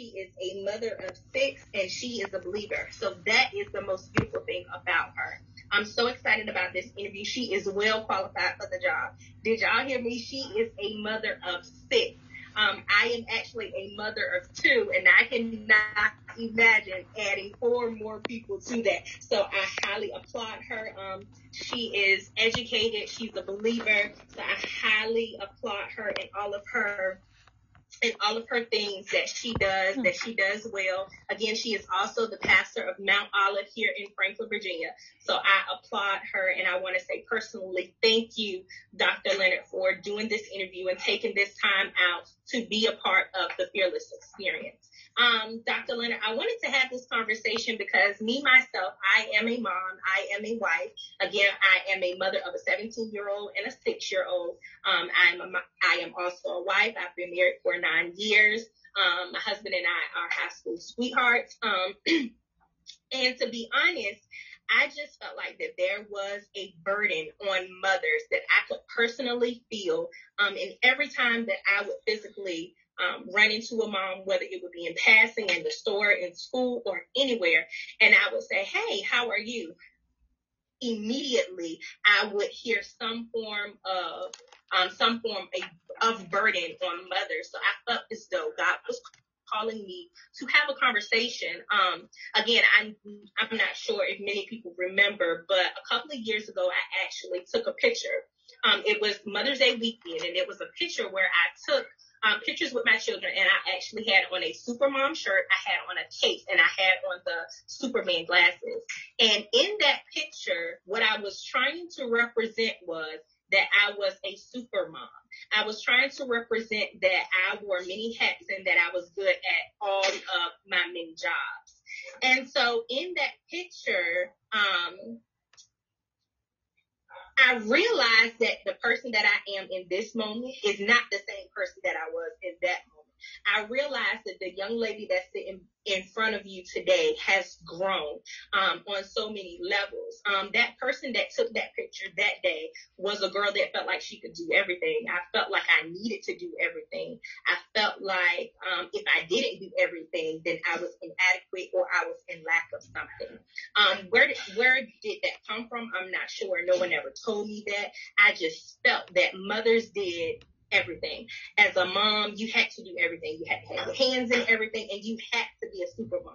She is a mother of six and she is a believer. So that is the most beautiful thing about her. I'm so excited about this interview. She is well qualified for the job. Did y'all hear me? She is a mother of six. Um, I am actually a mother of two, and I cannot imagine adding four more people to that. So I highly applaud her. Um, she is educated. She's a believer. So I highly applaud her and all of her and all of her things that she does, that she does well. Again, she is also the pastor of Mount Olive here in Franklin, Virginia. So I applaud her and I want to say personally, thank you, Dr. Leonard, for doing this interview and taking this time out to be a part of the Fearless experience. Um, Dr. Leonard, I wanted to have this conversation because me, myself, I am a mom. I am a wife. Again, I am a mother of a 17 year old and a six year old. Um, I'm a, I am also a wife. I've been married for nine years. Um, my husband and I are high school sweethearts. Um, and to be honest, I just felt like that there was a burden on mothers that I could personally feel. Um, and every time that I would physically um, run into a mom, whether it would be in passing, in the store, in school, or anywhere, and I would say, Hey, how are you? Immediately, I would hear some form of um, some form of burden on mothers. So I felt as though God was calling me to have a conversation. Um, again, I'm, I'm not sure if many people remember, but a couple of years ago, I actually took a picture. Um, it was Mother's Day weekend and it was a picture where I took um, pictures with my children, and I actually had on a Supermom shirt, I had on a cape, and I had on the Superman glasses. And in that picture, what I was trying to represent was that I was a super mom. I was trying to represent that I wore many hats and that I was good at all of my many jobs. And so in that picture, um, I realized that the person that I am in this moment is not the same person that I was in that moment. I realized that the young lady that's sitting in front of you today has grown um, on so many levels. Um, that person that took that picture that day was a girl that felt like she could do everything. I felt like I needed to do everything. I felt like um, if I didn't do everything, then I was inadequate or I was in lack of something. Um, where did, where did that come from? I'm not sure. No one ever told me that. I just felt that mothers did everything. As a mom, you had to do everything. You had to have hands in everything and you had to be a super mom.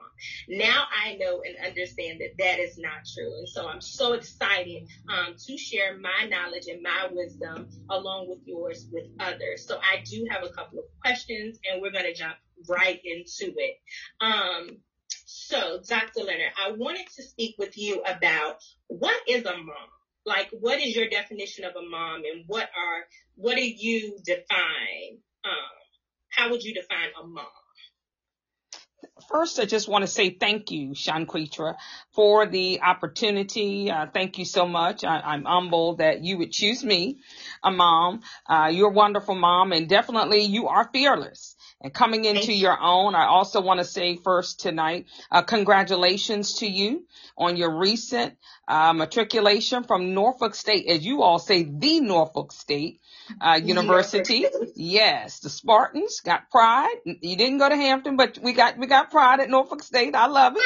Now I know and understand that that is not true. And so I'm so excited um, to share my knowledge and my wisdom along with yours with others. So I do have a couple of questions and we're going to jump right into it. Um, so Dr. Leonard, I wanted to speak with you about what is a mom? Like what is your definition of a mom and what are what do you define um how would you define a mom First, I just want to say thank you, Shaunquietra, for the opportunity. Uh, thank you so much. I, am humbled that you would choose me, a mom. Uh, you're a wonderful mom, and definitely you are fearless and coming into your own. I also want to say first tonight, uh, congratulations to you on your recent uh, matriculation from Norfolk State, as you all say, the Norfolk State uh, University. Yes, the Spartans got pride. You didn't go to Hampton, but we got we got pride at Norfolk State. I love it.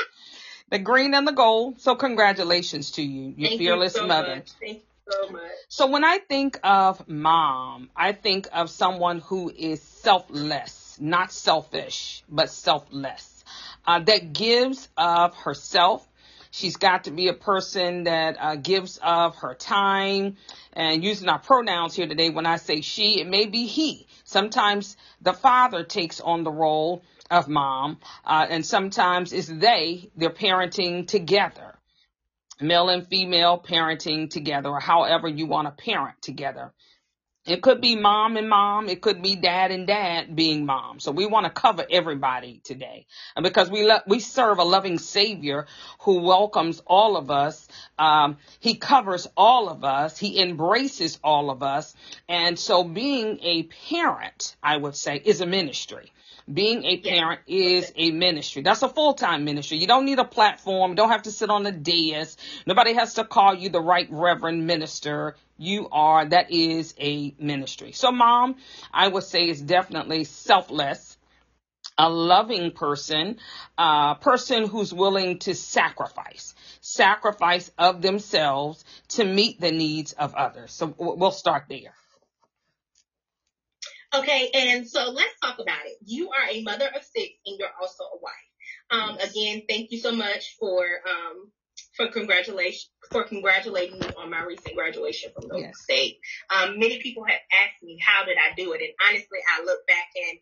The green and the gold. So congratulations to you, your Thank fearless you so mother. Much. Thank you so much. So when I think of mom, I think of someone who is selfless, not selfish, but selfless, uh, that gives of herself She's got to be a person that uh, gives of her time and using our pronouns here today. When I say she, it may be he. Sometimes the father takes on the role of mom, uh, and sometimes it's they, they're parenting together. Male and female parenting together, or however you want to parent together. It could be mom and mom. It could be dad and dad being mom. So we want to cover everybody today. Because we lo- we serve a loving savior who welcomes all of us. Um, he covers all of us. He embraces all of us. And so being a parent, I would say, is a ministry. Being a parent is a ministry. That's a full-time ministry. You don't need a platform. Don't have to sit on a dais. Nobody has to call you the right reverend minister. You are, that is a ministry. So mom, I would say is definitely selfless. a loving person, a person who's willing to sacrifice, sacrifice of themselves to meet the needs of others. So we'll start there. Okay, and so let's talk about it. You are a mother of six and you're also a wife. Um, again, thank you so much for, um, for congratulations for congratulating me on my recent graduation from Norfolk yes. State. Um, many people have asked me how did I do it, and honestly, I look back and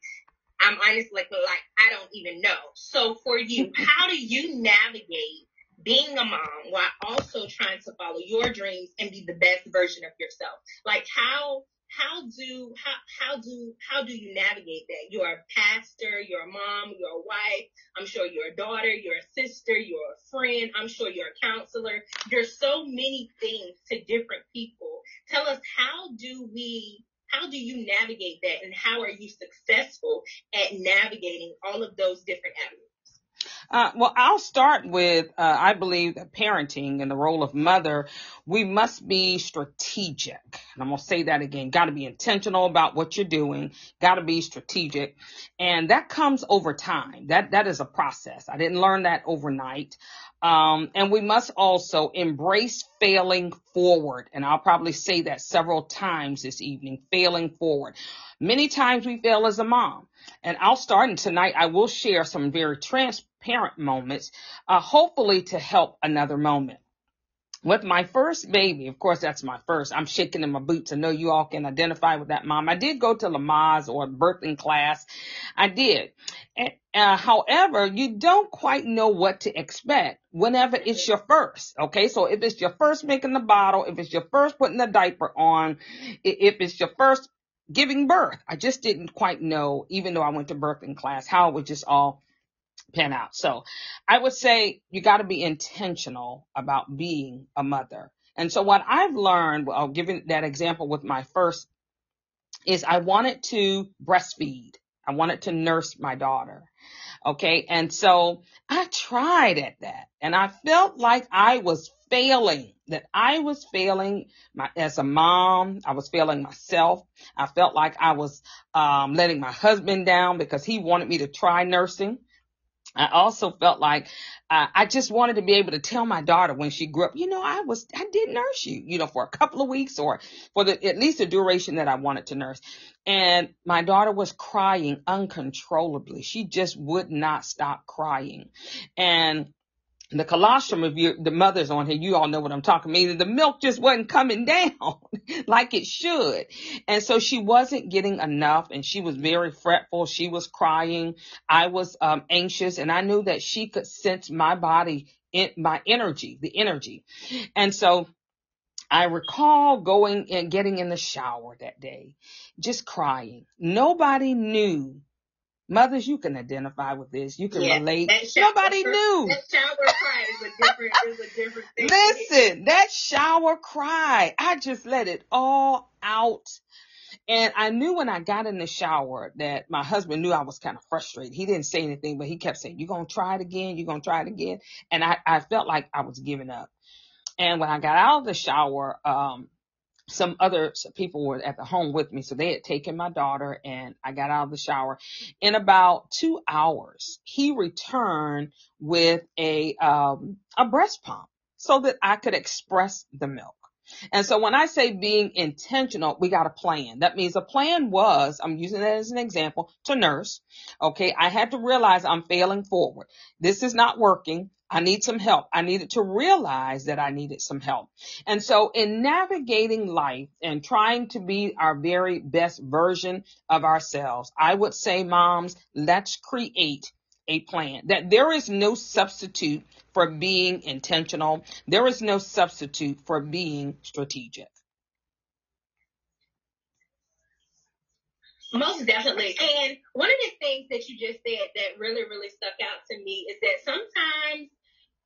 I'm honestly like, like I don't even know. So for you, how do you navigate being a mom while also trying to follow your dreams and be the best version of yourself? Like how how do how how do how do you navigate that? You're a pastor, you're a mom, you're a wife. I'm sure you're a daughter, you're a sister, you're a friend. I'm sure you're a counselor. There's so many things to different people. Tell us how do we how do you navigate that and how are you successful at navigating all of those different avenues? Uh, well, I'll start with, uh, I believe that parenting and the role of mother, we must be strategic. And I'm going to say that again. Got to be intentional about what you're doing. Got to be strategic. And that comes over time. That, that is a process. I didn't learn that overnight. Um, and we must also embrace failing forward. And I'll probably say that several times this evening, failing forward. Many times we fail as a mom. And I'll start and tonight I will share some very transparent moments, uh, hopefully to help another moment. With my first baby, of course, that's my first. I'm shaking in my boots. I know you all can identify with that mom. I did go to Lamaze or birthing class. I did. And, uh, however, you don't quite know what to expect whenever it's your first. Okay. So if it's your first making the bottle, if it's your first putting the diaper on, if it's your first giving birth. I just didn't quite know, even though I went to birthing class, how it would just all pan out. So I would say you got to be intentional about being a mother. And so what I've learned, well, giving that example with my first is I wanted to breastfeed. I wanted to nurse my daughter. Okay. And so I tried at that and I felt like I was failing, that I was failing my, as a mom. I was failing myself. I felt like I was, um, letting my husband down because he wanted me to try nursing. I also felt like uh, I just wanted to be able to tell my daughter when she grew up, you know, I was, I did nurse you, you know, for a couple of weeks or for the, at least the duration that I wanted to nurse. And my daughter was crying uncontrollably. She just would not stop crying. And the colostrum of your, the mothers on here, you all know what I'm talking about. The milk just wasn't coming down like it should. And so she wasn't getting enough and she was very fretful. She was crying. I was um, anxious and I knew that she could sense my body, in, my energy, the energy. And so I recall going and getting in the shower that day, just crying. Nobody knew Mothers, you can identify with this. You can yeah, relate. Nobody knew. That shower cry is a different, is a different thing. Listen, that shower cry, I just let it all out. And I knew when I got in the shower that my husband knew I was kind of frustrated. He didn't say anything, but he kept saying, you're going to try it again. You're going to try it again. And I, I felt like I was giving up. And when I got out of the shower, um, some other people were at the home with me. So they had taken my daughter and I got out of the shower. In about two hours, he returned with a, um, a breast pump so that I could express the milk. And so when I say being intentional, we got a plan. That means a plan was, I'm using that as an example, to nurse. Okay. I had to realize I'm failing forward. This is not working. I need some help. I needed to realize that I needed some help. And so in navigating life and trying to be our very best version of ourselves, I would say, moms, let's create a plan that there is no substitute for being intentional. There is no substitute for being strategic. Most definitely. And one of the things that you just said that really, really stuck out to me is that sometimes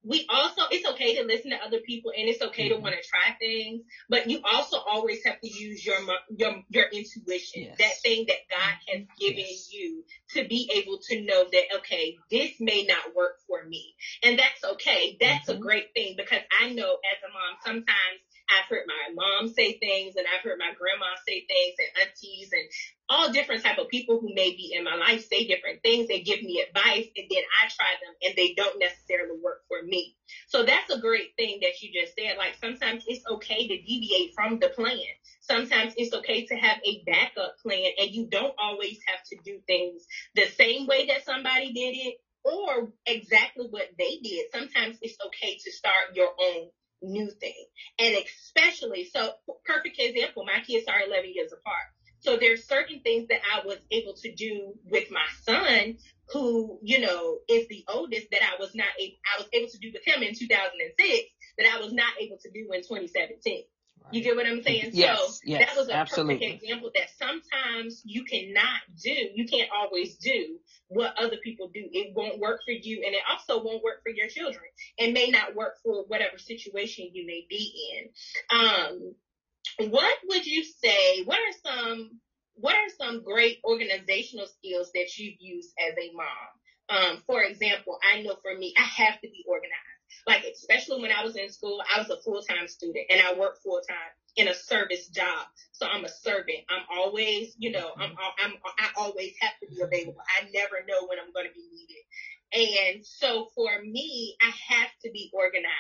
we also it's okay to listen to other people and it's okay mm-hmm. to want to try things but you also always have to use your your your intuition yes. that thing that god has given yes. you to be able to know that okay this may not work for me and that's okay that's mm-hmm. a great thing because i know as a mom sometimes I've heard my mom say things and I've heard my grandma say things and aunties and all different type of people who may be in my life say different things. They give me advice and then I try them and they don't necessarily work for me. So that's a great thing that you just said. Like sometimes it's okay to deviate from the plan. Sometimes it's okay to have a backup plan and you don't always have to do things the same way that somebody did it or exactly what they did. Sometimes it's okay to start your own new thing. And especially, so perfect example, my kids are 11 years apart. So there's certain things that I was able to do with my son, who, you know, is the oldest that I was not able, I was able to do with him in 2006 that I was not able to do in 2017. You get what I'm saying? Yes, so yes, that was a absolutely. perfect example that sometimes you cannot do, you can't always do what other people do. It won't work for you and it also won't work for your children. It may not work for whatever situation you may be in. Um, what would you say, what are some, what are some great organizational skills that you've used as a mom? Um, for example, I know for me, I have to be organized. Like, especially when I was in school, I was a full-time student and I worked full-time in a service job. So I'm a servant. I'm always, you know, I'm, mm-hmm. I'm, I always have to be available. I never know when I'm going to be needed. And so for me, I have to be organized.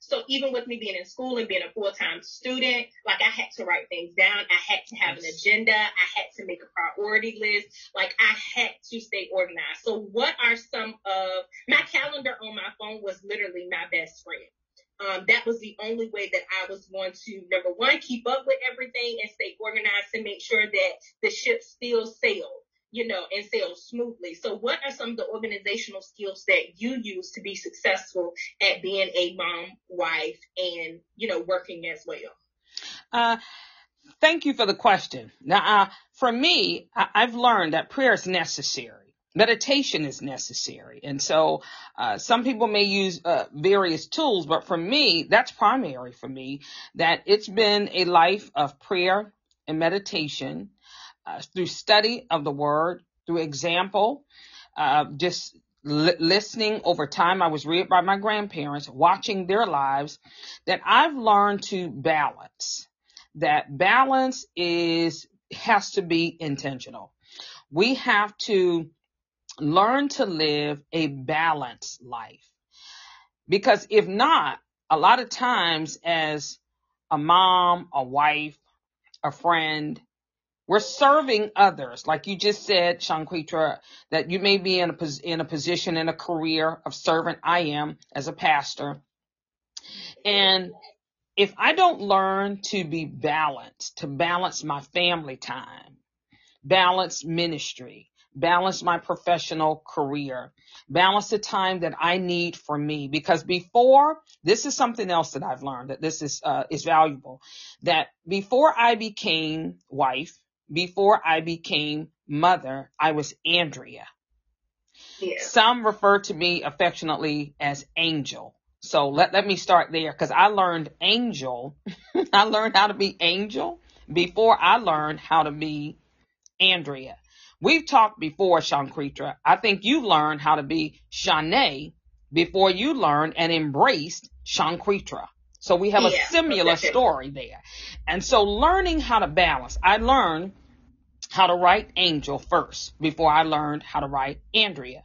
So even with me being in school and being a full-time student, like I had to write things down. I had to have an agenda. I had to make a priority list. Like I had to stay organized. So what are some of my calendar on my phone was literally my best friend. Um, that was the only way that I was going to number one keep up with everything and stay organized to make sure that the ship still sailed you know, and sales smoothly. So what are some of the organizational skills that you use to be successful at being a mom, wife, and, you know, working as well? Uh, thank you for the question. Now, uh, for me, I- I've learned that prayer is necessary. Meditation is necessary. And so, uh, some people may use, uh, various tools, but for me, that's primary for me, that it's been a life of prayer and meditation uh, through study of the word, through example, uh, just li- listening over time. I was reared by my grandparents, watching their lives, that I've learned to balance. That balance is has to be intentional. We have to learn to live a balanced life. Because if not, a lot of times as a mom, a wife, a friend, we're serving others, like you just said, Shaunquietra, that you may be in a pos- in a position in a career of servant. I am as a pastor, and if I don't learn to be balanced, to balance my family time, balance ministry, balance my professional career, balance the time that I need for me. Because before, this is something else that I've learned that this is, uh, is valuable. That before I became wife, before I became mother, I was Andrea. Yeah. Some refer to me affectionately as Angel. So let, let me start there because I learned Angel. I learned how to be Angel before I learned how to be Andrea. We've talked before, Shaunquietra. I think you learned how to be Shanae before you learned and embraced Shaunquietra. So we have a similar Okay. story there. And so learning how to balance, I learned how to write Angel first before I learned how to write Andrea.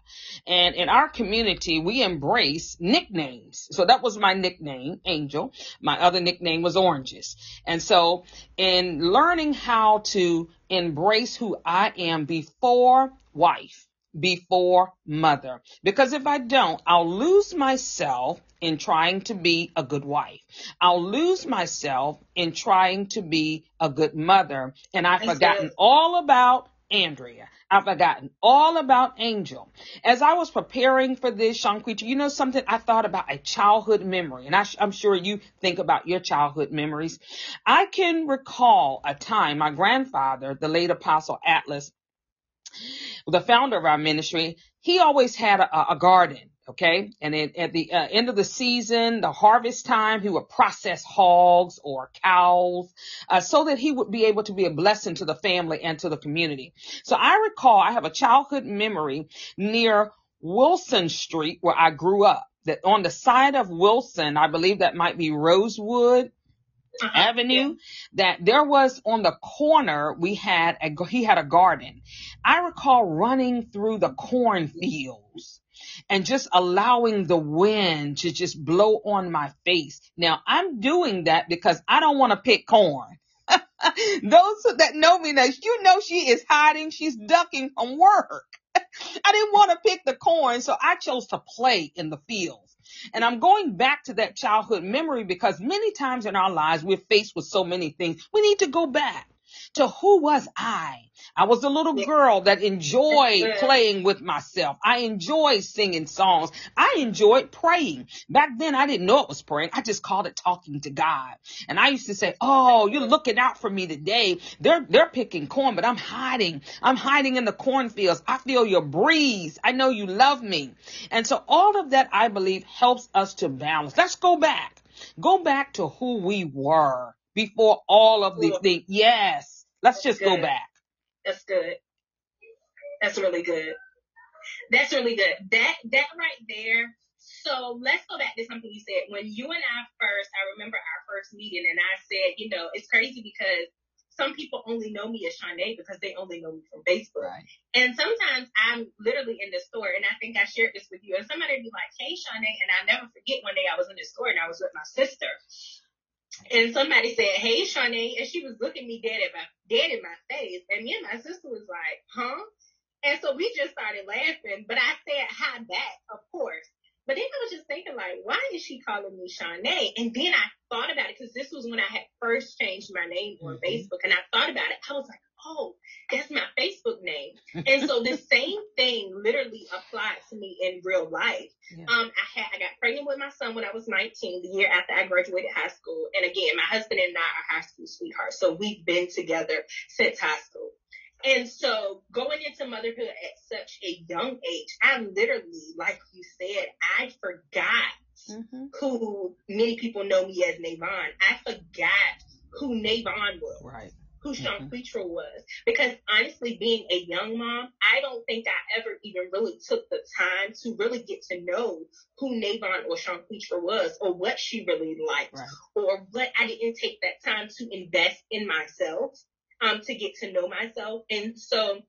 And in our community, we embrace nicknames. So that was my nickname, Angel. My other nickname was Oranges. And so in learning how to embrace who I am before wife, before mother, because if I don't, I'll lose myself in trying to be a good wife. I'll lose myself in trying to be a good mother. And I've forgotten all about Andrea. I've forgotten all about Angel. As I was preparing for this, Shaunquietra, you know something? I thought about a childhood memory, and I am sure you think about your childhood memories. I can recall a time my grandfather, the late Apostle Atlas, the founder of our ministry, he always had a, a garden. Okay. And it, at the uh, end of the season, the harvest time, he would process hogs or cows, uh, so that he would be able to be a blessing to the family and to the community. So I recall I have a childhood memory near Wilson Street where I grew up that on the side of Wilson, I believe that might be Rosewood uh-huh. Avenue that there was on the corner we had a he had a garden. I recall running through the cornfields and just allowing the wind to just blow on my face. Now I'm doing that because I don't want to pick corn. Those that know me know, you know she is hiding. She's ducking from work. I didn't want to pick the corn, so I chose to play in the fields. And I'm going back to that childhood memory because many times in our lives we're faced with so many things. We need to go back to who was I? I was a little girl that enjoyed playing with myself. I enjoyed singing songs. I enjoyed praying. Back then I didn't know it was praying. I just called it talking to God. And I used to say, Oh, you're looking out for me today. They're, they're picking corn, but I'm hiding. I'm hiding in the cornfields. I feel your breeze. I know you love me. And so all of that, I believe, helps us to balance. Let's go back. Go back to who we were before all of these things. Yes. Let's just go back. That's good. That's really good. That's really good. That that right there. So let's go back to something you said. When you and I first, I remember our first meeting, and I said, you know, it's crazy because some people only know me as Shanae because they only know me from Facebook. Right. And sometimes I'm literally in the store, and I think I shared this with you, and somebody would be like, hey, Shanae, and I never forget one day I was in the store and I was with my sister and somebody said, "Hey, Shawnee, and she was looking me dead at my dead in my face, and me and my sister was like, "Huh?" And so we just started laughing, but I said hi back, of course. But then I was just thinking, like, why is she calling me Shawnee? And then I thought about it because this was when I had first changed my name on mm-hmm. Facebook, and I thought about it. I was like, oh, that's my Facebook name. and so the same thing literally applied to me in real life. Yeah. Um, I had I got pregnant with my son when I was 19, the year after I graduated high school. And again, my husband and I are high school sweethearts, so we've been together since high school. And so going into motherhood at such a young age, I literally, like you said, I forgot mm-hmm. who many people know me as Navon. I forgot who Navon was. Right. Who Sean mm-hmm. was. Because honestly, being a young mom, I don't think I ever even really took the time to really get to know who Navon or Sean was or what she really liked right. or what I didn't take that time to invest in myself um, to get to know myself. And so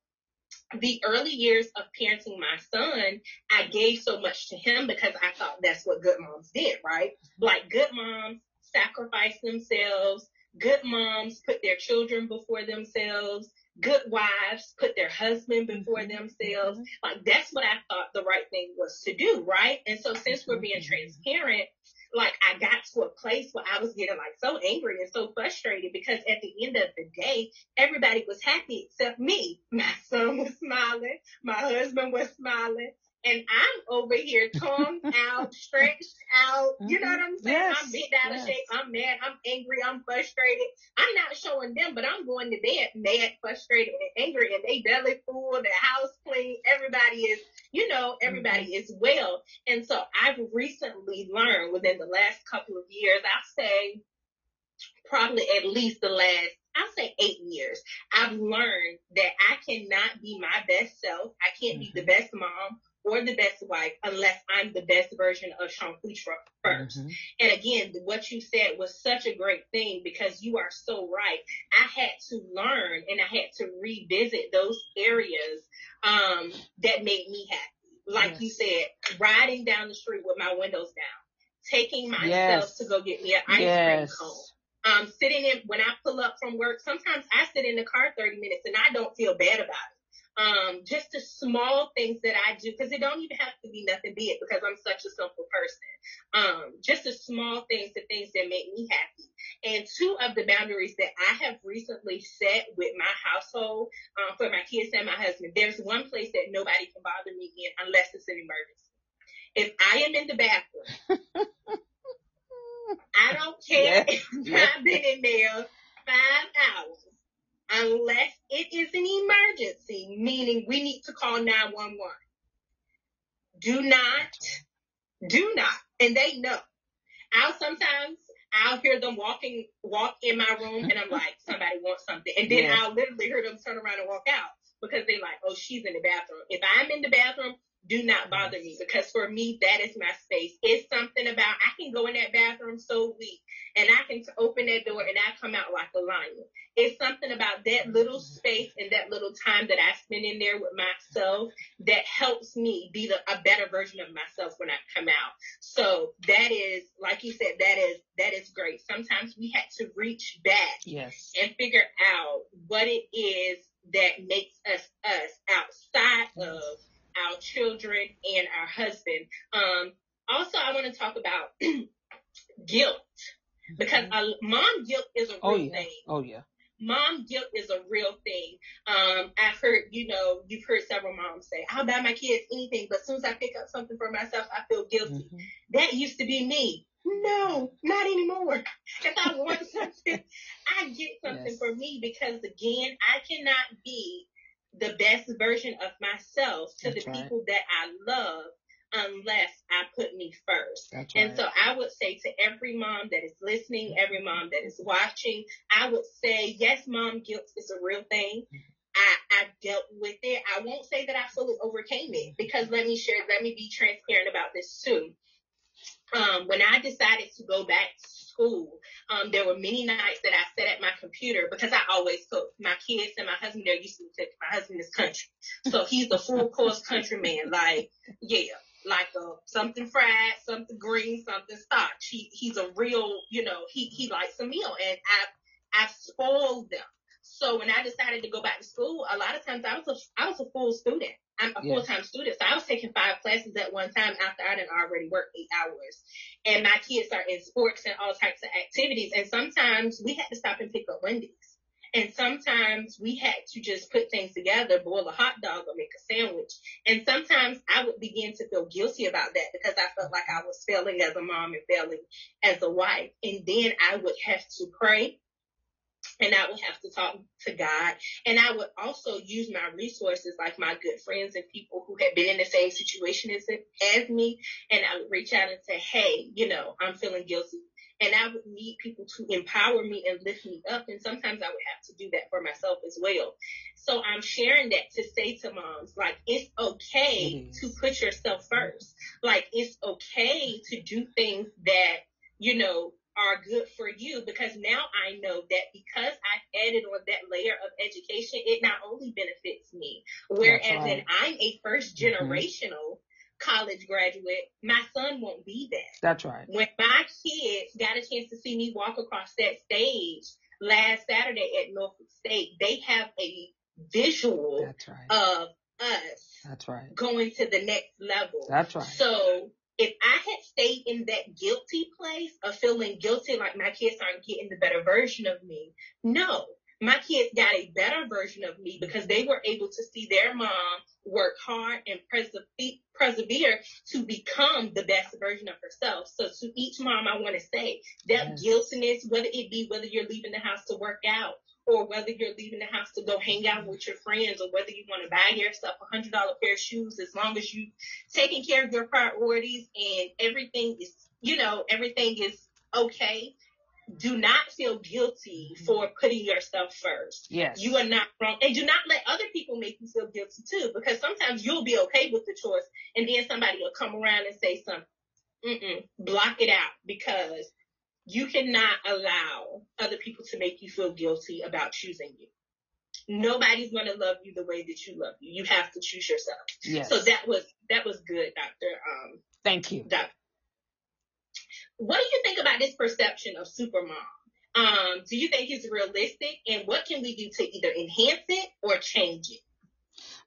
the early years of parenting my son, I gave so much to him because I thought that's what good moms did, right? Like good moms sacrifice themselves. Good moms put their children before themselves. Good wives put their husband before mm-hmm. themselves. Like that's what I thought the right thing was to do, right? And so since we're being transparent, like I got to a place where I was getting like so angry and so frustrated because at the end of the day, everybody was happy except me. My son was smiling. My husband was smiling and I'm over here tongue out, stretched out. You know what I'm saying? Yes, I'm bent out yes. of shape. I'm mad. I'm angry. I'm frustrated. I'm not showing them, but I'm going to bed mad, frustrated, and angry, and they belly full, the house clean. Everybody is, you know, everybody mm-hmm. is well. And so I've recently learned within the last couple of years, I say probably at least the last I'll say eight years, I've learned that I cannot be my best self. I can't mm-hmm. be the mm-hmm. best mom or the best wife unless I'm the best version of Shaunquietra 1st mm-hmm. And again, what you said was such a great thing because you are so right. I had to learn and I had to revisit those areas um, that made me happy. Like yes. you said, riding down the street with my windows down, taking myself yes. to go get me an ice yes. cream cone. Um, sitting in when I pull up from work, sometimes I sit in the car 30 minutes and I don't feel bad about it um, just the small things that I do, because it don't even have to be nothing big because I'm such a simple person. Um, just the small things, the things that make me happy. And two of the boundaries that I have recently set with my household, um, for my kids and my husband, there's one place that nobody can bother me in unless it's an emergency. If I am in the bathroom, I don't care if I've been in there five hours unless it is an emergency, meaning we need to call 911. Do not, do not, and they know. I'll sometimes I'll hear them walking, walk in my room, and I'm like, somebody wants something, and then yeah. I'll literally hear them turn around and walk out because they're like, oh, she's in the bathroom. If I'm in the bathroom, do not mm-hmm. bother me because for me that is my space. It's something about I can go in that bathroom so weak and I can open that door and I come out like a lion. It's something about that mm-hmm. little space and that little time that I spend in there with myself that helps me be the, a better version of myself when I come out. So that is, like you said, that is that is great. Sometimes we had to reach back yes. and figure out what it is that makes us us outside of our children and our husband. Um, also, I want to talk about guilt because mm-hmm. mom guilt is a oh, real oh, yeah. thing. Oh yeah. Mom guilt is a real thing. Um, I've heard, you know, you've heard several moms say, I'll buy my kids anything, but as soon as I pick up something for myself, I feel guilty. Mm-hmm. That used to be me. No, not anymore. If I want something, I get something yes. for me because again, I cannot be the best version of myself to That's the right. people that I love unless I put me first. And so I would say to every mom that is listening, every mom that is watching, I would say, yes, mom guilt is a real thing. I, I dealt with it. I won't say that I fully overcame it because let me share, let me be transparent about this too. Um, when I decided to go back to school, um, there were many nights that I sat at my computer because I always cook. My kids and my husband, they're used to cook. My husband is country. So he's a full course countryman. Like, yeah, like a something fried, something green, something starch. He he's a real, you know, he he likes a meal, and I've I've spoiled them. So when I decided to go back to school, a lot of times I was a I was a full student. I'm a full time student, so I was taking five classes at one time after I didn't already work eight hours. And my kids are in sports and all types of activities, and sometimes we had to stop and pick up Wendy's. And sometimes we had to just put things together, boil a hot dog or make a sandwich. And sometimes I would begin to feel guilty about that because I felt like I was failing as a mom and failing as a wife. And then I would have to pray and I would have to talk to God. And I would also use my resources like my good friends and people who had been in the same situation as, as me. And I would reach out and say, Hey, you know, I'm feeling guilty and I would need people to empower me and lift me up. And sometimes I would have to do that for myself as well. So I'm sharing that to say to moms, like, it's okay to put yourself first. Like, it's okay to do things that, you know, are good for you because now I know that because I've added on that layer of education, it not only benefits me, whereas right. I'm a first mm-hmm. generational college graduate, my son won't be that. That's right. When my kids got a chance to see me walk across that stage last Saturday at Norfolk State, they have a visual That's right. of us That's right. going to the next level. That's right. So if I had stayed in that guilty place of feeling guilty like my kids aren't getting the better version of me, no, my kids got a better version of me because they were able to see their mom work hard and persevere to become the best version of herself. So to each mom, I want to say that yes. guiltiness, whether it be whether you're leaving the house to work out or whether you're leaving the house to go hang out with your friends or whether you want to buy yourself a hundred dollar pair of shoes, as long as you taking care of your priorities and everything is, you know, everything is okay do not feel guilty for putting yourself first. Yes. You are not wrong. And do not let other people make you feel guilty too, because sometimes you'll be okay with the choice and then somebody will come around and say something. Mm-mm, block it out because you cannot allow other people to make you feel guilty about choosing you. Nobody's going to love you the way that you love you. You have to choose yourself. Yes. So that was, that was good, Doctor. Um, Thank you. Doctor what do you think about this perception of supermom? Um, do you think it's realistic? And what can we do to either enhance it or change it?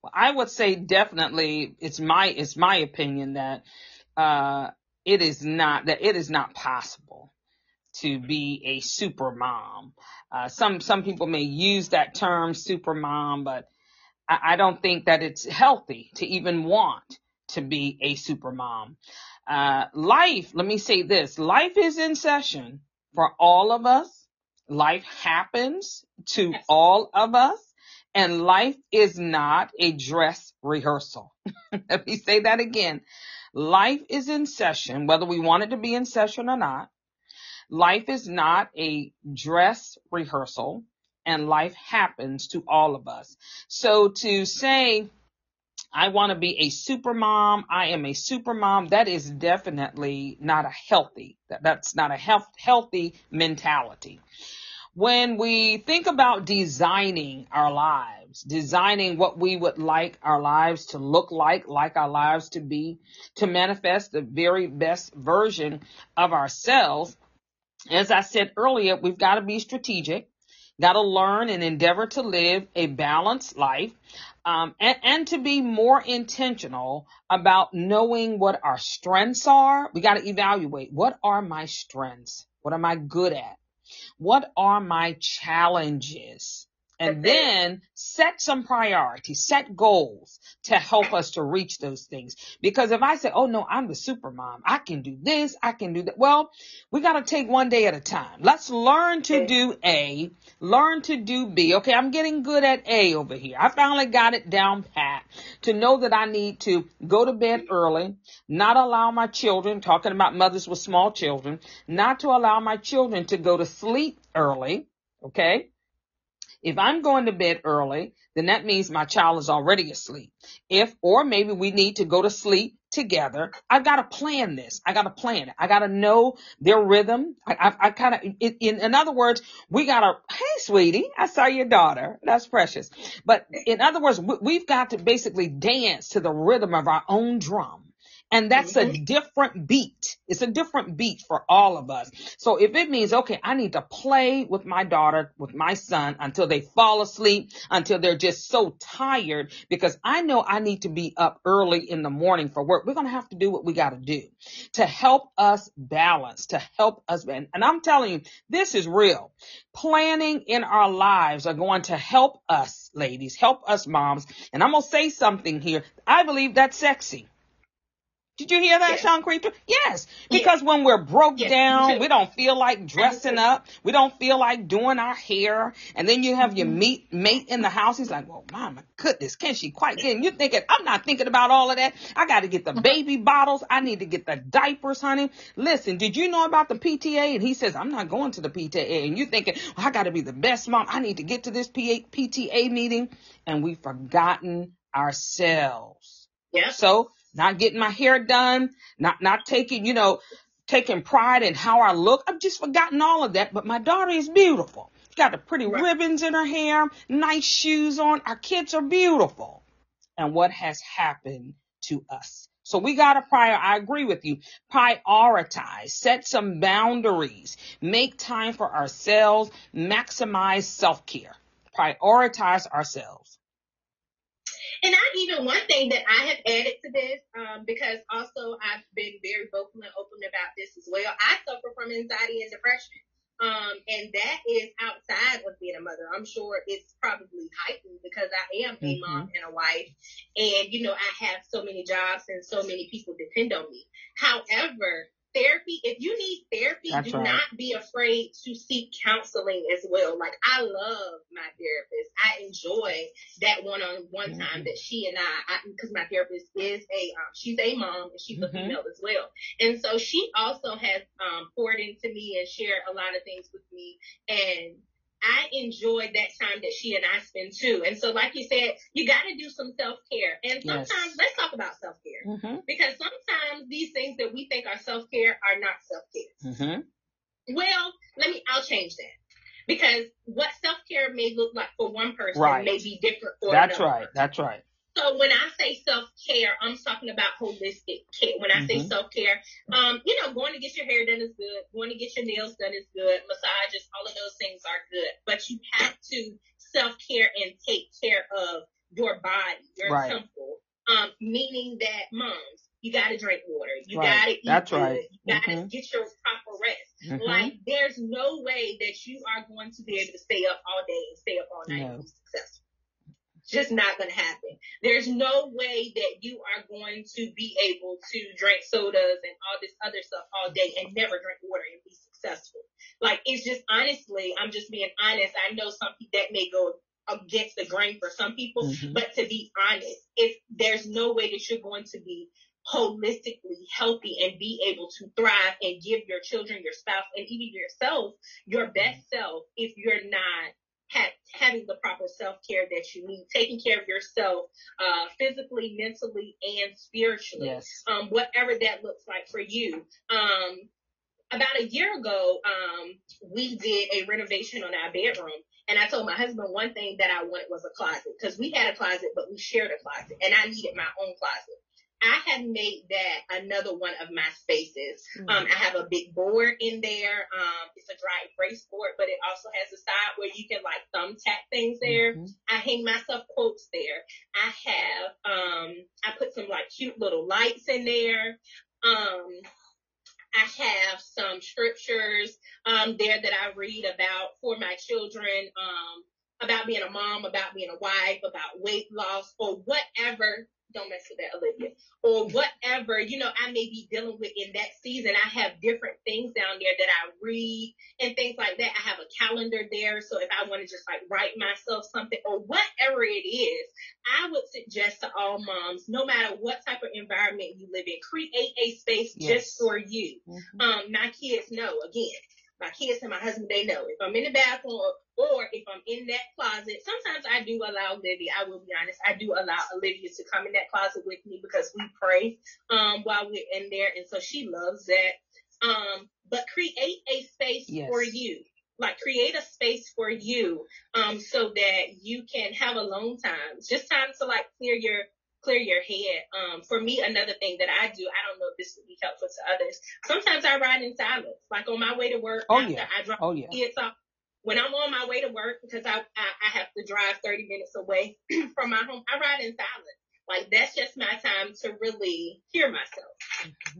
Well, I would say definitely it's my it's my opinion that uh, it is not that it is not possible to be a super mom. Uh, some some people may use that term super mom, but I, I don't think that it's healthy to even want to be a super mom. Uh, life, let me say this, life is in session for all of us. Life happens to all of us and life is not a dress rehearsal. let me say that again. Life is in session, whether we want it to be in session or not. Life is not a dress rehearsal and life happens to all of us. So to say I want to be a super mom. I am a super mom. That is definitely not a healthy, that, that's not a health, healthy mentality. When we think about designing our lives, designing what we would like our lives to look like, like our lives to be, to manifest the very best version of ourselves, as I said earlier, we've got to be strategic, got to learn and endeavor to live a balanced life, um, and, and to be more intentional about knowing what our strengths are. We got to evaluate what are my strengths? What am I good at? What are my challenges? And then set some priorities, set goals to help us to reach those things. Because if I say, oh no, I'm the super mom, I can do this, I can do that. Well, we got to take one day at a time. Let's learn to do A, learn to do B. Okay, I'm getting good at A over here. I finally got it down pat to know that I need to go to bed early, not allow my children, talking about mothers with small children, not to allow my children to go to sleep early. Okay. If I'm going to bed early, then that means my child is already asleep. If, or maybe we need to go to sleep together. I've got to plan this. I got to plan it. I got to know their rhythm. I, I, I kind of, in, in other words, we got to, hey, sweetie, I saw your daughter. That's precious. But in other words, we, we've got to basically dance to the rhythm of our own drum. And that's a mm-hmm. different beat. It's a different beat for all of us. So if it means, okay, I need to play with my daughter, with my son until they fall asleep, until they're just so tired because I know I need to be up early in the morning for work. We're going to have to do what we got to do to help us balance, to help us. And I'm telling you, this is real. Planning in our lives are going to help us, ladies, help us moms. And I'm going to say something here. I believe that's sexy. Did you hear that, yes. Sean Creeper? Yes. Because yes. when we're broke yes. down, we don't feel like dressing up. We don't feel like doing our hair. And then you have mm-hmm. your meet, mate in the house. He's like, well, my goodness, can she quite get? And you're thinking, I'm not thinking about all of that. I got to get the baby bottles. I need to get the diapers, honey. Listen, did you know about the PTA? And he says, I'm not going to the PTA. And you're thinking, well, I got to be the best mom. I need to get to this PTA meeting. And we've forgotten ourselves. Yeah. So not getting my hair done, not, not taking, you know, taking pride in how I look. I've just forgotten all of that, but my daughter is beautiful. She's got the pretty right. ribbons in her hair, nice shoes on. Our kids are beautiful. And what has happened to us? So we got to prior, I agree with you, prioritize, set some boundaries, make time for ourselves, maximize self-care, prioritize ourselves. And I even one thing that I have added to this, um, because also I've been very vocal and open about this as well. I suffer from anxiety and depression. Um, and that is outside of being a mother. I'm sure it's probably heightened because I am a mm-hmm. mom and a wife. And, you know, I have so many jobs and so many people depend on me. However, therapy, if you need therapy, That's do right. not be afraid to seek counseling as well. Like I love my therapist. I enjoy that one-on-one mm-hmm. time that she and I, because my therapist is a, um, she's a mom and she's mm-hmm. a female as well. And so she also has, um, poured into me and shared a lot of things with me and I enjoyed that time that she and I spend too. And so, like you said, you got to do some self care. And sometimes, yes. let's talk about self care mm-hmm. because sometimes these things that we think are self care are not self care. Mm-hmm. Well, let me. I'll change that because what self care may look like for one person right. may be different for That's another. right. That's right. So when I say self care, I'm talking about holistic care. When I mm-hmm. say self care, um, you know, going to get your hair done is good. Going to get your nails done is good. Massages, all of those things are good. But you have to self care and take care of your body, your right. temple. Um, meaning that moms, you gotta drink water. You right. gotta eat That's good. Right. You gotta mm-hmm. get your proper rest. Mm-hmm. Like there's no way that you are going to be able to stay up all day and stay up all night no. and be successful just not going to happen. There's no way that you are going to be able to drink sodas and all this other stuff all day and never drink water and be successful. Like it's just honestly, I'm just being honest. I know some people that may go against the grain for some people, mm-hmm. but to be honest, if there's no way that you're going to be holistically healthy and be able to thrive and give your children, your spouse, and even yourself your best self if you're not have, having the proper self care that you need, taking care of yourself uh, physically, mentally, and spiritually. Yes. Um, whatever that looks like for you. Um, about a year ago, um, we did a renovation on our bedroom. And I told my husband one thing that I wanted was a closet because we had a closet, but we shared a closet and I needed my own closet. I have made that another one of my spaces. Mm-hmm. Um, I have a big board in there. Um, it's a dry erase board, but it also has a side where you can like thumbtack things there. Mm-hmm. I hang myself quotes there. I have, um, I put some like cute little lights in there. Um, I have some scriptures um, there that I read about for my children, um, about being a mom, about being a wife, about weight loss, or whatever don't mess with that, Olivia, or whatever, you know, I may be dealing with in that season. I have different things down there that I read and things like that. I have a calendar there. So if I want to just like write myself something or whatever it is, I would suggest to all moms, no matter what type of environment you live in, create a space yes. just for you. Mm-hmm. Um, my kids know again, my kids and my husband, they know if I'm in the bathroom or, or if I'm in that closet, sometimes I do allow Olivia, I will be honest, I do allow Olivia to come in that closet with me because we pray, um, while we're in there. And so she loves that. Um, but create a space yes. for you. Like create a space for you, um, so that you can have alone time. Just time to like clear your clear your head. Um, for me, another thing that I do, I don't know if this would be helpful to others. Sometimes I ride in silence, like on my way to work. Oh yeah. I drop oh yeah. Kids off. When I'm on my way to work, because I, I, I have to drive 30 minutes away from my home, I ride in silence. Like that's just my time to really hear myself. Mm-hmm.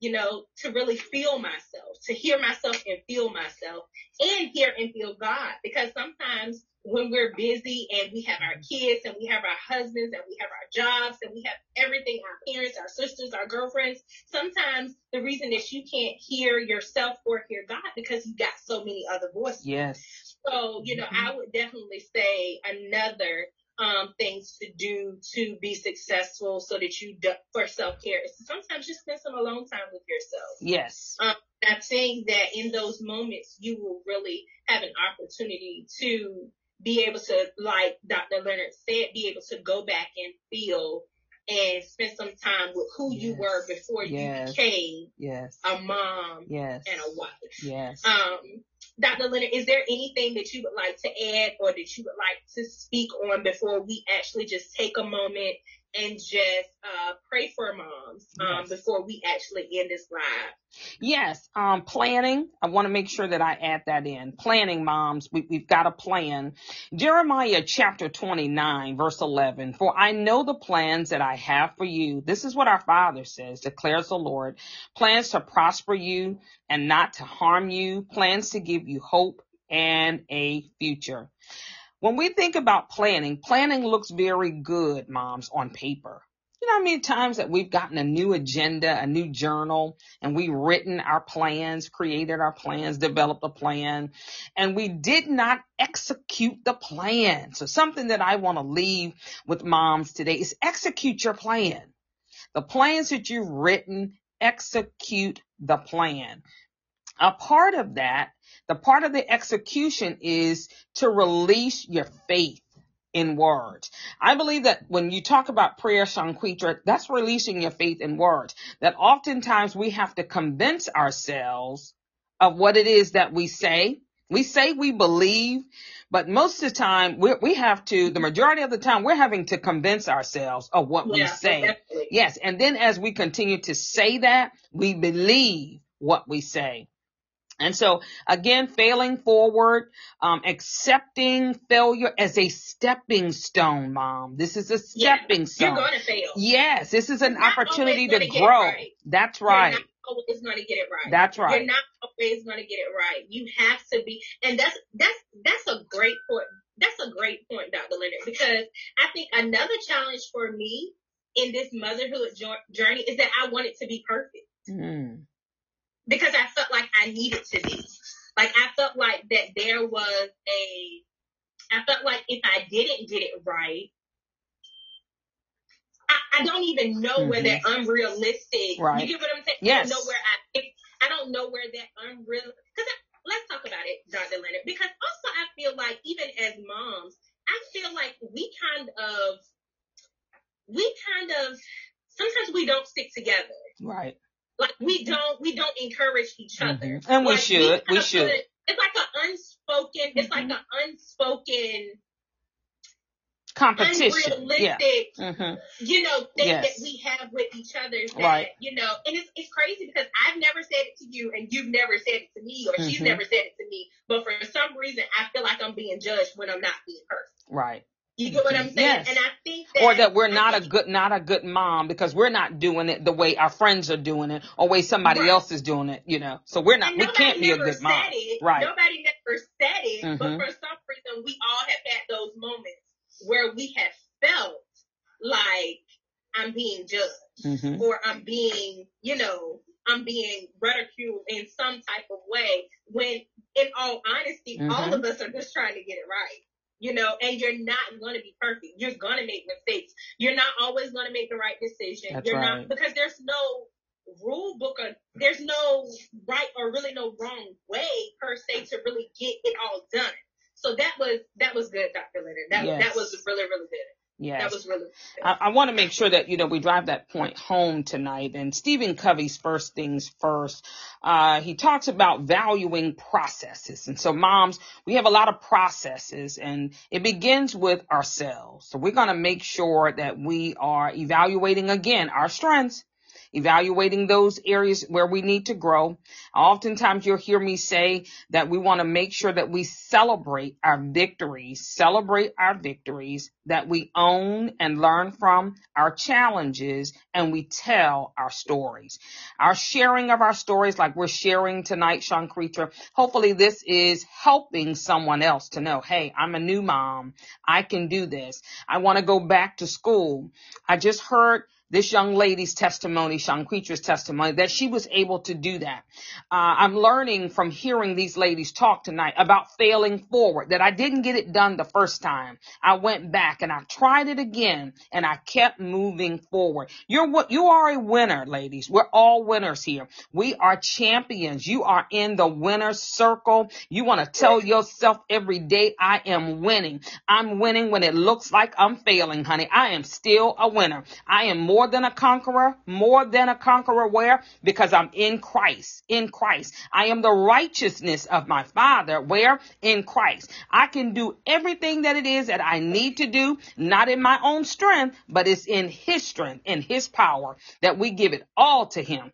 You know, to really feel myself, to hear myself and feel myself and hear and feel God. Because sometimes when we're busy and we have our kids and we have our husbands and we have our jobs and we have everything, our parents, our sisters, our girlfriends, sometimes the reason that you can't hear yourself or hear God because you got so many other voices. Yes. So, you know, mm-hmm. I would definitely say another um, things to do to be successful so that you do, for self care is sometimes just spend some alone time with yourself. Yes. Um, I'm saying that in those moments you will really have an opportunity to be able to, like Dr. Leonard said, be able to go back and feel and spend some time with who yes. you were before yes. you became yes. a mom yes. and a wife. Yes. Um, Dr. Leonard, is there anything that you would like to add or that you would like to speak on before we actually just take a moment and just uh, pray for moms um, yes. before we actually end this live. Yes, um, planning. I want to make sure that I add that in. Planning, moms. We, we've got a plan. Jeremiah chapter 29, verse 11. For I know the plans that I have for you. This is what our Father says, declares the Lord. Plans to prosper you and not to harm you. Plans to give you hope and a future. When we think about planning, planning looks very good, moms, on paper. You know how many times that we've gotten a new agenda, a new journal, and we've written our plans, created our plans, developed a plan, and we did not execute the plan. So something that I want to leave with moms today is execute your plan. The plans that you've written, execute the plan. A part of that the part of the execution is to release your faith in words. I believe that when you talk about prayer, Shaunquietra, that's releasing your faith in words. That oftentimes we have to convince ourselves of what it is that we say. We say we believe, but most of the time we we have to, the majority of the time we're having to convince ourselves of what yeah, we say. Definitely. Yes. And then as we continue to say that, we believe what we say. And so again, failing forward, um, accepting failure as a stepping stone, mom. This is a stepping yeah, stone. You're going to fail. Yes, this is an opportunity to grow. Right. That's right. You're not always going to get it right. That's right. You're not always going to get it right. You have to be, and that's that's that's a great point. That's a great point, Dr. Leonard, because I think another challenge for me in this motherhood journey is that I want it to be perfect. Because I felt like I needed to be. Like I felt like that there was a, I felt like if I didn't get it right, I, I don't even know mm-hmm. where that unrealistic. Right. You get what I'm saying? Yes. I don't know where I. I don't know where that unreal because let's talk about it, Dr. Leonard, because also I feel like even as moms, I feel like we kind of, we kind of, sometimes we don't stick together. Right. Like we don't, we don't encourage each other. Mm-hmm. And we Like, should. We kinda should. put- It's like an unspoken, it's like an unspoken, Competition. Yeah. unrealistic hmm you know, thing Yes. that we have with each other that, Right. you know, and it's, it's crazy because I've never said it to you and you've never said it to me or she's Mhm. never said it to me. But for some reason, I feel like I'm being judged when I'm not being heard. Right. You get what I'm saying? Yes. And I think that. Or that we're not a good, not a good mom because we're not doing it the way our friends are doing it or way somebody Right. else is doing it. You know, so we're not. We can't be a good mom. said it. Right. Nobody never said it. Mhm. But for some reason, we all have had those moments where we have felt like I'm being judged. hmm or I'm being, you know, I'm being ridiculed in some type of way when in all honesty, all Mhm. of us are just trying to get it right. You know, and you're not going to be perfect. You're going to make mistakes. You're not always going to make the right decision. That's you're right. not because there's no rule book or there's no right or really no wrong way per se to really get it all done. So that was that was good, Dr. Leonard. That Yes. that was really really good. Yes. That was really. I, I want to make sure that you know we drive that point home tonight. And Stephen Covey's first things first. Uh, he talks about valuing processes, and so moms, we have a lot of processes, and it begins with ourselves. So we're going to make sure that we are evaluating again our strengths. Evaluating those areas where we need to grow. Oftentimes you'll hear me say that we want to make sure that we celebrate our victories, celebrate our victories, that we own and learn from our challenges, and we tell our stories. Our sharing of our stories, like we're sharing tonight, Shaunquietra, hopefully this is helping someone else to know, hey, I'm a new mom. I can do this. I want to go back to school. I just heard this young lady's testimony, Creature's testimony, that she was able to do that. Uh, I'm learning from hearing these ladies talk tonight about failing forward, that I didn't get it done the first time. I went back and I tried it again and I kept moving forward. You're what, you are a winner, ladies. We're all winners here. We are champions. You are in the winner's circle. You want to tell yourself every day, I am winning. I'm winning when it looks like I'm failing, honey. I am still a winner. I am more than a conqueror, more than a conqueror where? Because I'm in Christ, in Christ. I am the righteousness of my Father where? In Christ. I can do everything that it is that I need to do, not in my own strength, but it's in His strength, in His power that we give it all to Him.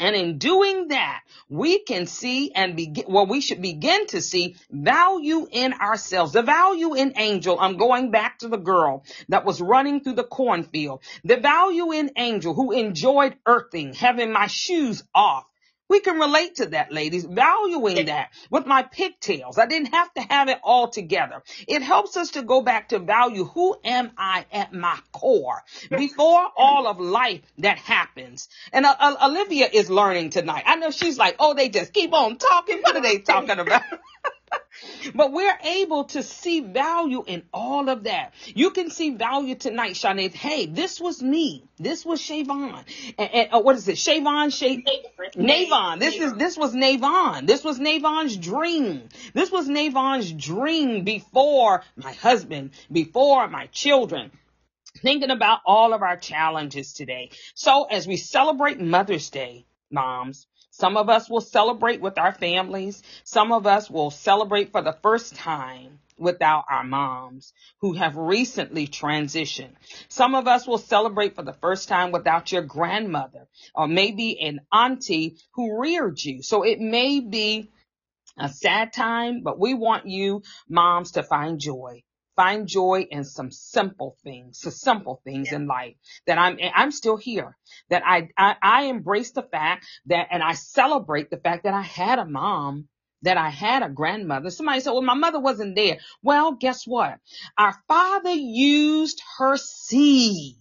And in doing that, we can see and begin, well, we should begin to see value in ourselves, the value in Angel. I'm going back to the girl that was running through the cornfield, the value in Angel who enjoyed earthing, having my shoes off. We can relate to that, ladies, valuing that with my pigtails. I didn't have to have it all together. It helps us to go back to value who am I at my core before all of life that happens. And uh, uh, Olivia is learning tonight. I know she's like, oh, they just keep on talking. What are they talking about? But we're able to see value in all of that. You can see value tonight, Shanae. Hey, this was me. This was Shavon. And, and uh, what is it? Shavon, Shay, Navon. This is this was Navon. This was Navon's dream. This was Navon's dream before my husband, before my children. Thinking about all of our challenges today. So as we celebrate Mother's Day, moms, some of us will celebrate with our families. Some of us will celebrate for the first time without our moms who have recently transitioned. Some of us will celebrate for the first time without your grandmother or maybe an auntie who reared you. So it may be a sad time, but we want you moms to find joy. Find joy in some simple things, some simple things in life that I'm, I'm still here, that I, I, I embrace the fact that, and I celebrate the fact that I had a mom that I had a grandmother. Somebody said, well, my mother wasn't there. Well, guess what? Our father used her seed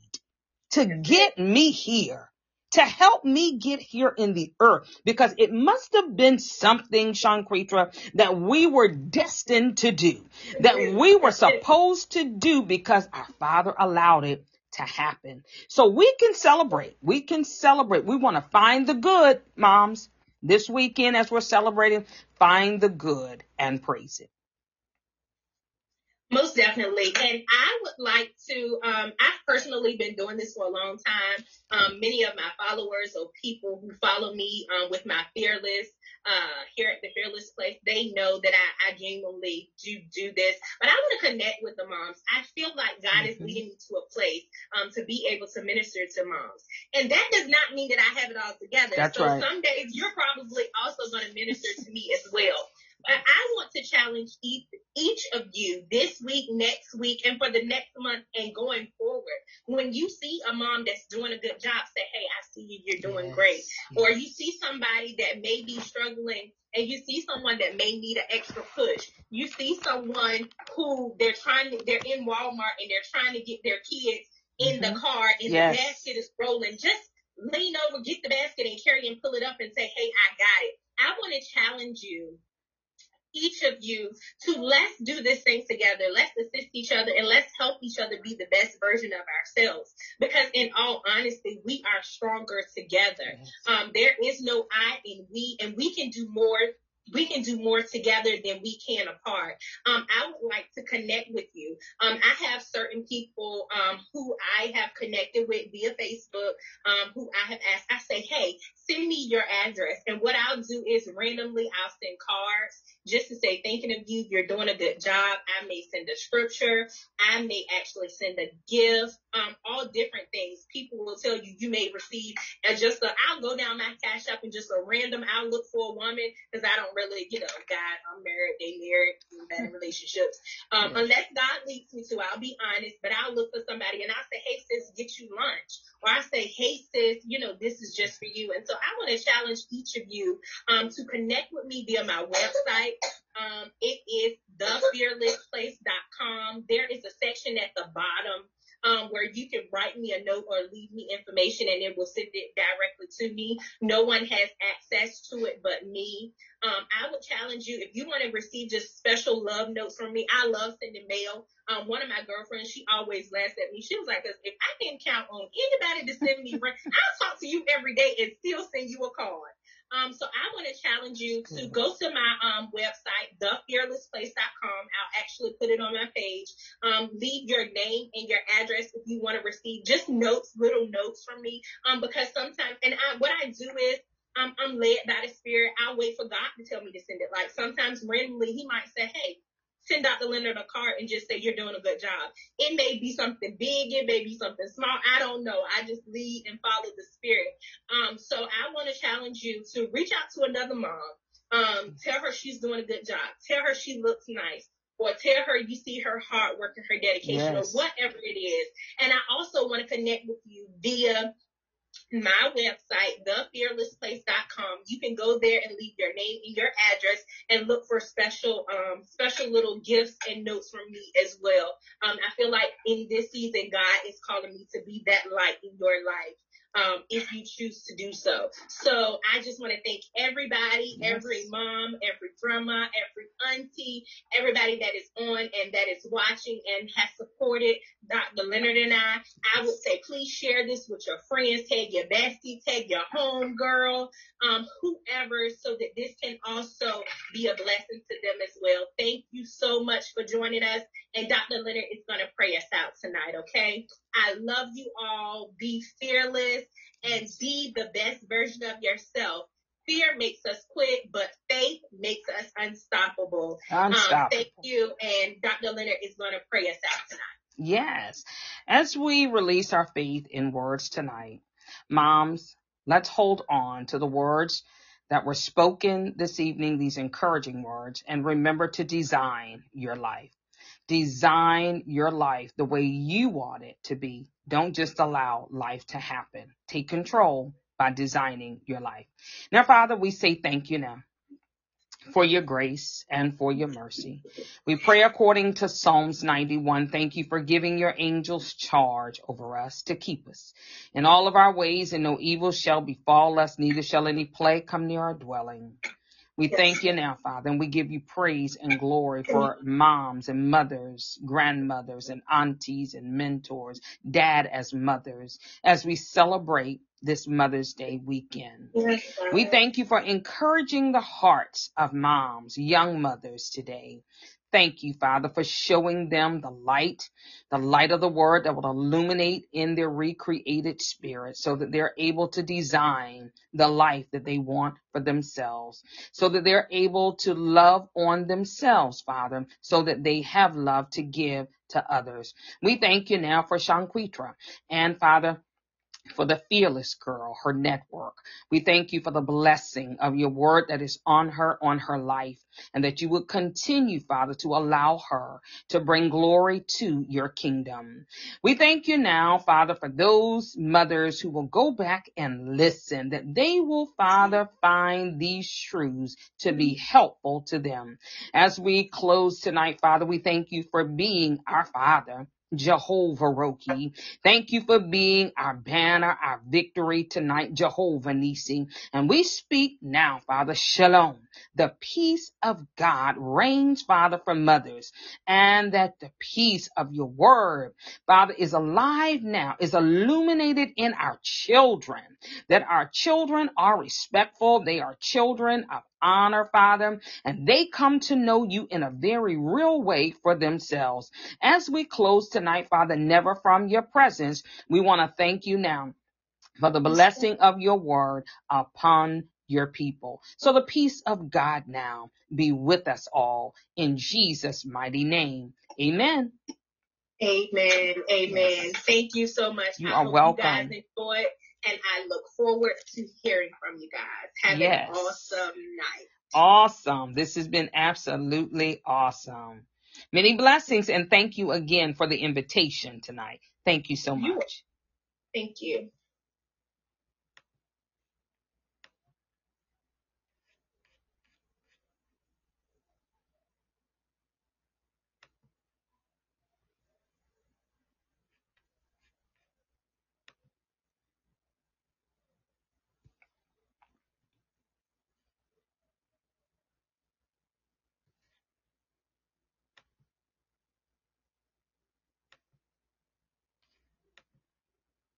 to get me here, to help me get here in the earth, because it must have been something, Shaunquietra, that we were destined to do, that we were supposed to do because our father allowed it to happen. So we can celebrate. We can celebrate. We want to find the good, moms. This weekend, as we're celebrating, find the good and praise it. Most definitely. And I would like to, um, I've personally been doing this for a long time. Um, many of my followers or people who follow me um, with my fearless uh, here at the Fearless Place, they know that I, I genuinely do do this. But I want to connect with the moms. I feel like God mm-hmm. is leading me to a place um, to be able to minister to moms. And that does not mean that I have it all together. That's so right. some days you're probably also going to minister to me as well. I want to challenge each, each of you this week, next week, and for the next month and going forward. When you see a mom that's doing a good job, say, Hey, I see you, you're doing yes. great. Or you see somebody that may be struggling and you see someone that may need an extra push. You see someone who they're trying to, they're in Walmart and they're trying to get their kids in mm-hmm. the car and yes. the basket is rolling. Just lean over, get the basket and carry and pull it up and say, Hey, I got it. I want to challenge you each of you to let's do this thing together. Let's assist each other and let's help each other be the best version of ourselves. Because in all honesty, we are stronger together. Um, there is no I in we, and we can do more we can do more together than we can apart. Um, I would like to connect with you. Um, I have certain people um, who I have connected with via Facebook, um, who I have asked. I say, hey, send me your address, and what I'll do is randomly I'll send cards just to say thinking of you. You're doing a good job. I may send a scripture. I may actually send a gift. Um, all different things. People will tell you you may receive and just i I'll go down my cash app and just a random. I'll look for a woman because I don't really, you know, God, I'm married. They married, bad in relationships. Um, unless God leads me to, I'll be honest. But I'll look for somebody and I'll say, hey sis, get you lunch. Or I say, hey sis, you know, this is just for you. And so I want to challenge each of you um, to connect with me via my website. Um, it is thefearlessplace.com. There is a section at the bottom um, where you can write me a note or leave me information and it will send it directly to me. No one has access to it but me. Um, I would challenge you if you want to receive just special love notes from me. I love sending mail. Um, one of my girlfriends, she always laughs at me. She was like, if I can count on anybody to send me, I'll talk to you every day and still send you a card. Um, so I want to challenge you to go to my um, website, thefearlessplace.com. I'll actually put it on my page. Um, leave your name and your address if you want to receive just notes, little notes from me. Um, because sometimes, and I, what I do is I'm, I'm led by the spirit. I'll wait for God to tell me to send it. Like sometimes randomly, He might say, "Hey, send Dr. Leonard a card and just say you're doing a good job. It may be something big, it may be something small. I don't know. I just lead and follow the spirit. Um, so I want to challenge you to reach out to another mom. Um, tell her she's doing a good job. Tell her she looks nice. Or tell her you see her hard work and her dedication yes. or whatever it is. And I also want to connect with you via my website, thefearlessplace.com. You can go there and leave your name and your address and look for special, um, special little gifts and notes from me as well. Um, I feel like in this season, God is calling me to be that light in your life um, if you choose to do so. So I just want to thank everybody, yes. every mom, every grandma, every auntie, everybody that is on and that is watching and has supported Dr. Leonard and I. I would say please share this with your friends, tag your bestie, tag your home girl, um, whoever, so that this can also be a blessing to them as well. Thank you so much for joining us. And Dr. Leonard is going to pray us out tonight, okay? I love you all. Be fearless and be the best version of yourself. Fear makes us quit, but faith makes us unstoppable. Unstoppable. Um, thank you. And Dr. Leonard is going to pray us out tonight. Yes. As we release our faith in words tonight, moms, let's hold on to the words that were spoken this evening, these encouraging words, and remember to design your life. Design your life the way you want it to be. Don't just allow life to happen. Take control by designing your life. Now, Father, we say thank you now for your grace and for your mercy. We pray according to Psalms 91. Thank you for giving your angels charge over us to keep us in all of our ways and no evil shall befall us, neither shall any plague come near our dwelling. We thank you now, Father, and we give you praise and glory for moms and mothers, grandmothers and aunties and mentors, dad as mothers, as we celebrate this Mother's Day weekend. We thank you for encouraging the hearts of moms, young mothers today. Thank you, Father, for showing them the light, the light of the word that will illuminate in their recreated spirit so that they're able to design the life that they want for themselves, so that they're able to love on themselves, Father, so that they have love to give to others. We thank you now for Shaunquietra and Father, for the fearless girl, her network. We thank you for the blessing of your word that is on her, on her life, and that you would continue, Father, to allow her to bring glory to your kingdom. We thank you now, Father, for those mothers who will go back and listen, that they will, Father, find these truths to be helpful to them. As we close tonight, Father, we thank you for being our Father. Jehovah Rohi. Thank you for being our banner, our victory tonight, Jehovah Nisi. And we speak now, Father, Shalom. The peace of God reigns, Father, for mothers, and that the peace of your word, Father, is alive now, is illuminated in our children, that our children are respectful. They are children of honor, Father, and they come to know you in a very real way for themselves. As we close tonight, Father, never from your presence, we want to thank you now for the blessing of your word upon your people. So the peace of God now be with us all in Jesus' mighty name. Amen. Amen. Amen. Thank you so much. You I are welcome. You guys enjoyed, and I look forward to hearing from you guys. Have yes. an awesome night. Awesome. This has been absolutely awesome. Many blessings and thank you again for the invitation tonight. Thank you so much. Thank you.